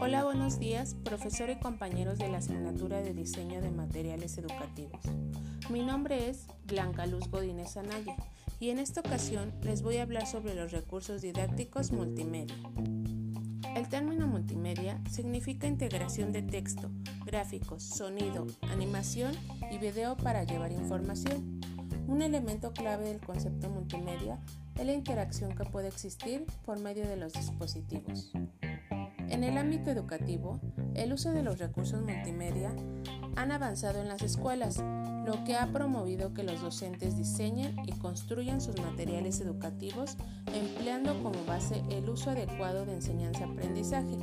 Hola, buenos días, profesor y compañeros de la asignatura de Diseño de Materiales Educativos. Mi nombre es Blanca Luz Godínez Anaya y en esta ocasión les voy a hablar sobre los recursos didácticos multimedia. El término multimedia significa integración de texto, gráficos, sonido, animación y video para llevar información. Un elemento clave del concepto multimedia es la interacción que puede existir por medio de los dispositivos. En el ámbito educativo, el uso de los recursos multimedia han avanzado en las escuelas, lo que ha promovido que los docentes diseñen y construyan sus materiales educativos empleando como base el uso adecuado de enseñanza-aprendizaje.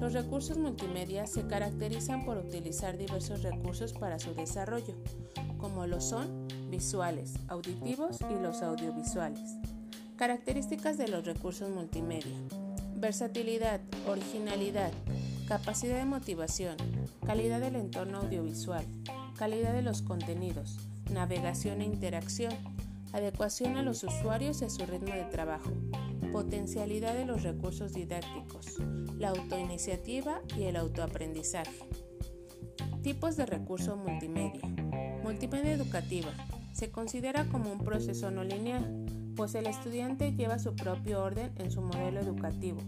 Los recursos multimedia se caracterizan por utilizar diversos recursos para su desarrollo, como lo son visuales, auditivos y los audiovisuales. Características de los recursos multimedia. Versatilidad, originalidad, capacidad de motivación, calidad del entorno audiovisual, calidad de los contenidos, navegación e interacción, adecuación a los usuarios y a su ritmo de trabajo, potencialidad de los recursos didácticos, la autoiniciativa y el autoaprendizaje. Tipos de recurso multimedia. Multimedia educativa. Se considera como un proceso no lineal pues el estudiante lleva su propio orden en su modelo educativo,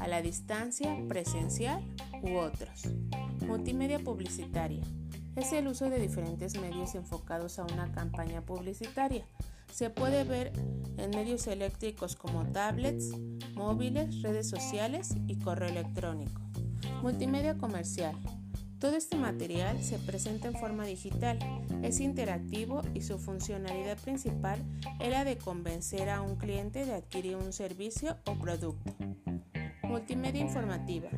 a la distancia, presencial u otros. Multimedia publicitaria. Es el uso de diferentes medios enfocados a una campaña publicitaria. Se puede ver en medios eléctricos como tablets, móviles, redes sociales y correo electrónico. Multimedia comercial todo este material se presenta en forma digital, es interactivo y su funcionalidad principal es la de convencer a un cliente de adquirir un servicio o producto. Multimedia informativa.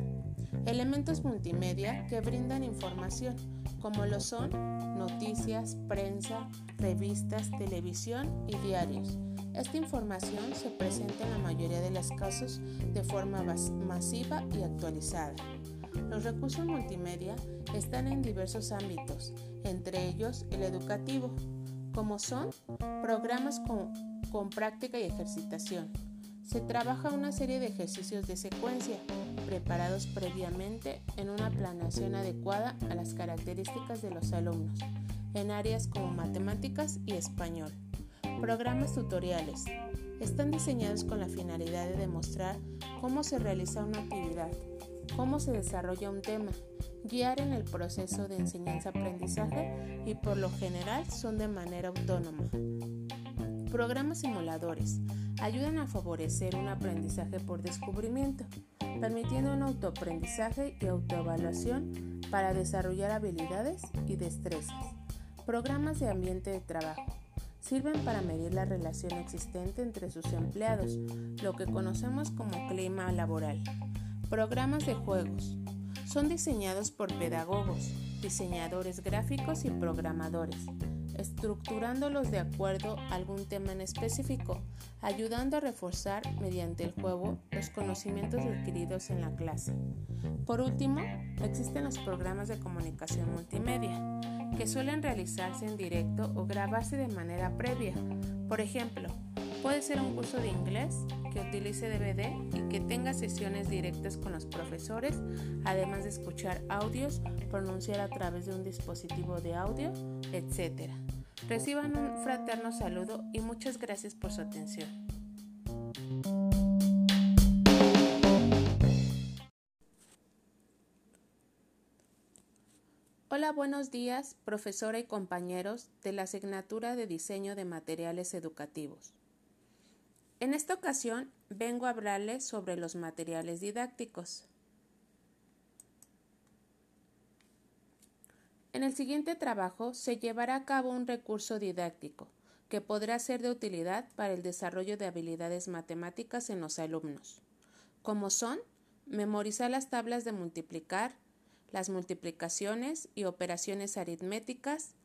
Elementos multimedia que brindan información, como lo son noticias, prensa, revistas, televisión y diarios. Esta información se presenta en la mayoría de los casos de forma masiva y actualizada. Los recursos multimedia están en diversos ámbitos, entre ellos el educativo, como son programas con, práctica y ejercitación. Se trabaja una serie de ejercicios de secuencia, preparados previamente en una planeación adecuada a las características de los alumnos, en áreas como matemáticas y español. Programas tutoriales. Están diseñados con la finalidad de demostrar cómo se realiza una actividad cómo se desarrolla un tema, guiar en el proceso de enseñanza-aprendizaje y por lo general son de manera autónoma. Programas simuladores ayudan a favorecer un aprendizaje por descubrimiento, permitiendo un autoaprendizaje y autoevaluación para desarrollar habilidades y destrezas. Programas de ambiente de trabajo sirven para medir la relación existente entre sus empleados, lo que conocemos como clima laboral. Programas de juegos. Son diseñados por pedagogos, diseñadores gráficos y programadores, estructurándolos de acuerdo a algún tema en específico, ayudando a reforzar mediante el juego los conocimientos adquiridos en la clase. Por último, existen los programas de comunicación multimedia, que suelen realizarse en directo o grabarse de manera previa. Por ejemplo, Puede ser un curso de inglés que utilice DVD y que tenga sesiones directas con los profesores, además de escuchar audios, pronunciar a través de un dispositivo de audio, etc. Reciban un fraterno saludo y muchas gracias por su atención. Hola, buenos días, profesora y compañeros de la asignatura de diseño de materiales educativos. En esta ocasión vengo a hablarles sobre los materiales didácticos. En el siguiente trabajo se llevará a cabo un recurso didáctico que podrá ser de utilidad para el desarrollo de habilidades matemáticas en los alumnos, como son memorizar las tablas de multiplicar, las multiplicaciones y operaciones aritméticas,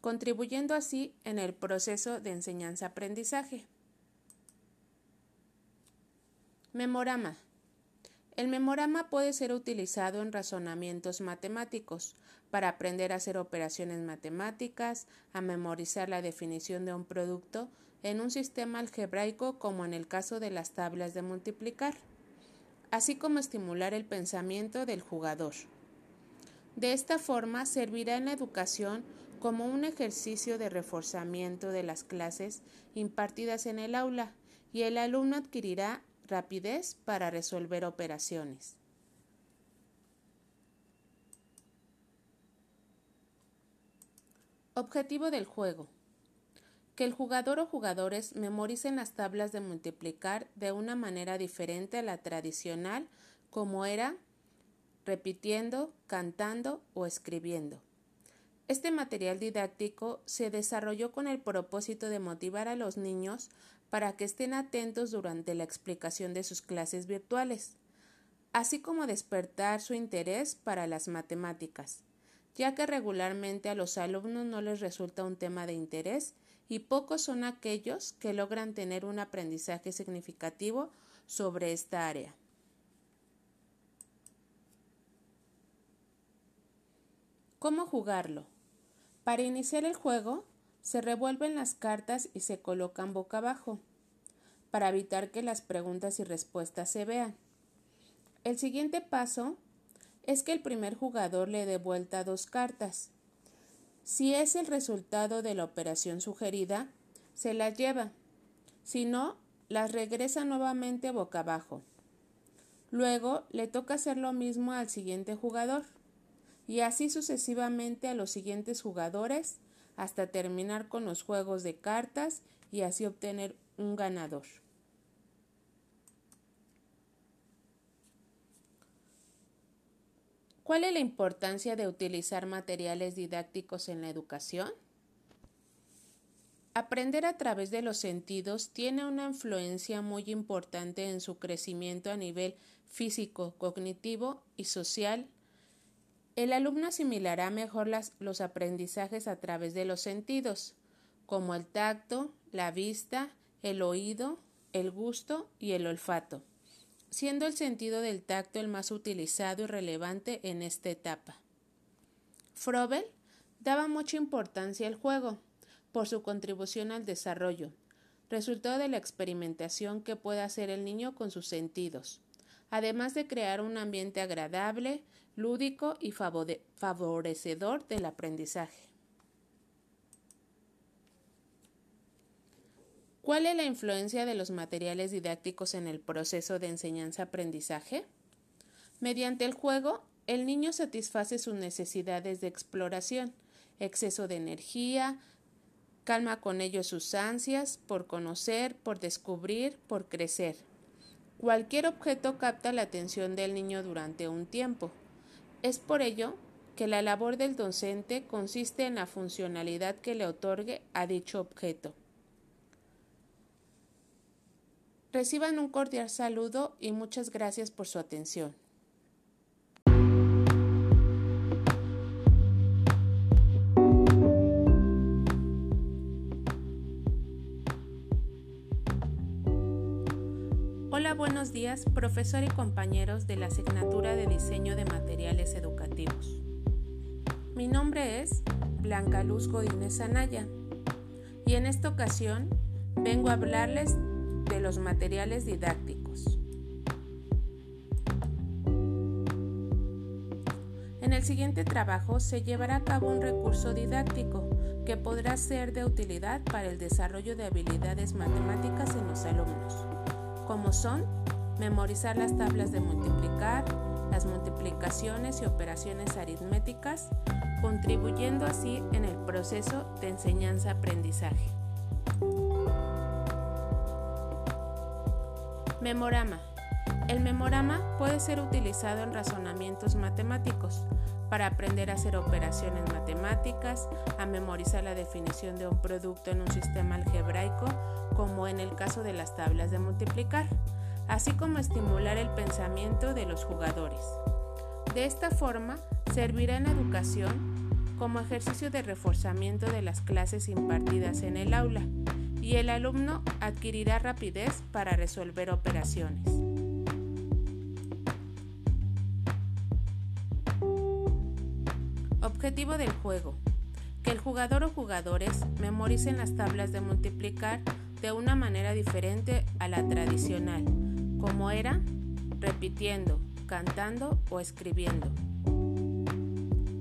contribuyendo así en el proceso de enseñanza-aprendizaje. Memorama. El memorama puede ser utilizado en razonamientos matemáticos para aprender a hacer operaciones matemáticas, a memorizar la definición de un producto en un sistema algebraico como en el caso de las tablas de multiplicar, así como estimular el pensamiento del jugador. De esta forma servirá en la educación como un ejercicio de reforzamiento de las clases impartidas en el aula y el alumno adquirirá rapidez para resolver operaciones. Objetivo del juego. Que el jugador o jugadores memoricen las tablas de multiplicar de una manera diferente a la tradicional como era repitiendo, cantando o escribiendo. Este material didáctico se desarrolló con el propósito de motivar a los niños para que estén atentos durante la explicación de sus clases virtuales, así como despertar su interés para las matemáticas ya que regularmente a los alumnos no les resulta un tema de interés y pocos son aquellos que logran tener un aprendizaje significativo sobre esta área. ¿Cómo jugarlo? Para iniciar el juego, se revuelven las cartas y se colocan boca abajo, para evitar que las preguntas y respuestas se vean. El siguiente paso es que el primer jugador le dé vuelta dos cartas. Si es el resultado de la operación sugerida, se las lleva. Si no, las regresa nuevamente boca abajo. Luego le toca hacer lo mismo al siguiente jugador y así sucesivamente a los siguientes jugadores hasta terminar con los juegos de cartas y así obtener un ganador. ¿Cuál es la importancia de utilizar materiales didácticos en la educación? Aprender a través de los sentidos tiene una influencia muy importante en su crecimiento a nivel físico, cognitivo y social. El alumno asimilará mejor los aprendizajes a través de los sentidos, como el tacto, la vista, el oído, el gusto y el olfato siendo el sentido del tacto el más utilizado y relevante en esta etapa. Frobel daba mucha importancia al juego por su contribución al desarrollo, resultado de la experimentación que puede hacer el niño con sus sentidos, además de crear un ambiente agradable, lúdico y favorecedor del aprendizaje. ¿Cuál es la influencia de los materiales didácticos en el proceso de enseñanza-aprendizaje? Mediante el juego, el niño satisface sus necesidades de exploración, exceso de energía, calma con ello sus ansias por conocer, por descubrir, por crecer. Cualquier objeto capta la atención del niño durante un tiempo. Es por ello que la labor del docente consiste en la funcionalidad que le otorgue a dicho objeto. Reciban un cordial saludo y muchas gracias por su atención. Buenos días, profesor y compañeros de la asignatura de diseño de materiales educativos. Mi nombre es Blanca Luz Godínez Anaya y en esta ocasión vengo a hablarles de los materiales didácticos. En el siguiente trabajo se llevará a cabo un recurso didáctico que podrá ser de utilidad para el desarrollo de habilidades matemáticas en los alumnos, como son memorizar las tablas de multiplicar, las multiplicaciones y operaciones aritméticas, contribuyendo así en el proceso de enseñanza-aprendizaje. Memorama. El memorama puede ser utilizado en razonamientos matemáticos para aprender a hacer operaciones matemáticas, a memorizar la definición de un producto en un sistema algebraico, como en el caso de las tablas de multiplicar, así como estimular el pensamiento de los jugadores. De esta forma, servirá en la educación como ejercicio de reforzamiento de las clases impartidas en el aula y el alumno adquirirá rapidez para resolver operaciones. Objetivo del juego. Que el jugador o jugadores memoricen las tablas de multiplicar de una manera diferente a la tradicional, como era repitiendo, cantando o escribiendo.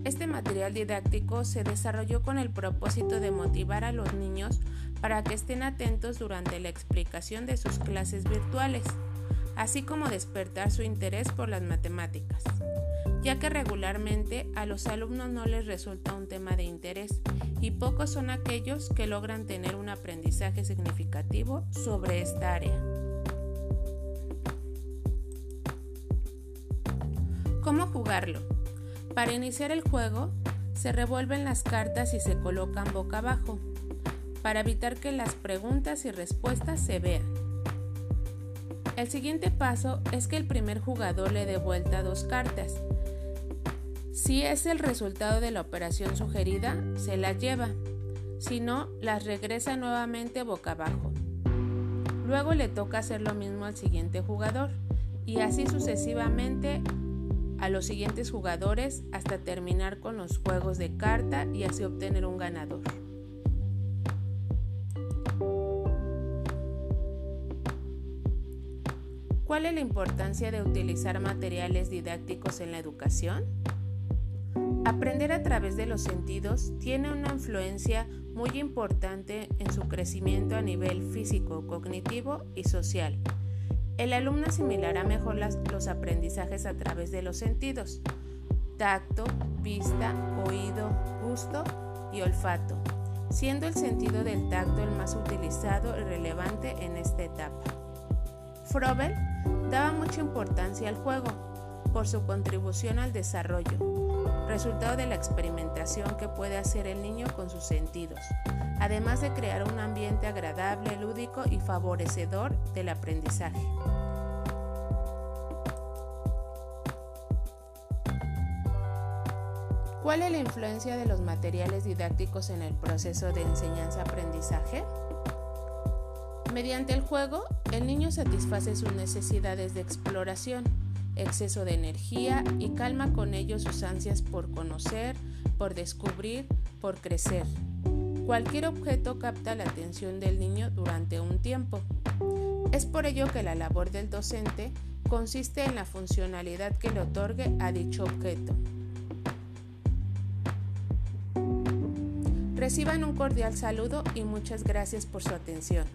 Este material didáctico se desarrolló con el propósito de motivar a los niños para que estén atentos durante la explicación de sus clases virtuales, así como despertar su interés por las matemáticas, ya que regularmente a los alumnos no les resulta un tema de interés y pocos son aquellos que logran tener un aprendizaje significativo sobre esta área. ¿Cómo jugarlo? Para iniciar el juego, se revuelven las cartas y se colocan boca abajo, para evitar que las preguntas y respuestas se vean. El siguiente paso es que el primer jugador le dé vuelta dos cartas. Si es el resultado de la operación sugerida, se las lleva. Si no, las regresa nuevamente boca abajo. Luego le toca hacer lo mismo al siguiente jugador y así sucesivamente a los siguientes jugadores hasta terminar con los juegos de carta y así obtener un ganador. ¿Cuál es la importancia de utilizar materiales didácticos en la educación? Aprender a través de los sentidos tiene una influencia muy importante en su crecimiento a nivel físico, cognitivo y social. El alumno asimilará mejor los aprendizajes a través de los sentidos, tacto, vista, oído, gusto y olfato, siendo el sentido del tacto el más utilizado y relevante en esta etapa. Frobel daba mucha importancia al juego por su contribución al desarrollo, resultado de la experimentación que puede hacer el niño con sus sentidos, además de crear un ambiente agradable, lúdico y favorecedor del aprendizaje. ¿Cuál es la influencia de los materiales didácticos en el proceso de enseñanza-aprendizaje? Mediante el juego, el niño satisface sus necesidades de exploración, exceso de energía y calma con ello sus ansias por conocer, por descubrir, por crecer. Cualquier objeto capta la atención del niño durante un tiempo. Es por ello que la labor del docente consiste en la funcionalidad que le otorgue a dicho objeto. Reciban un cordial saludo y muchas gracias por su atención.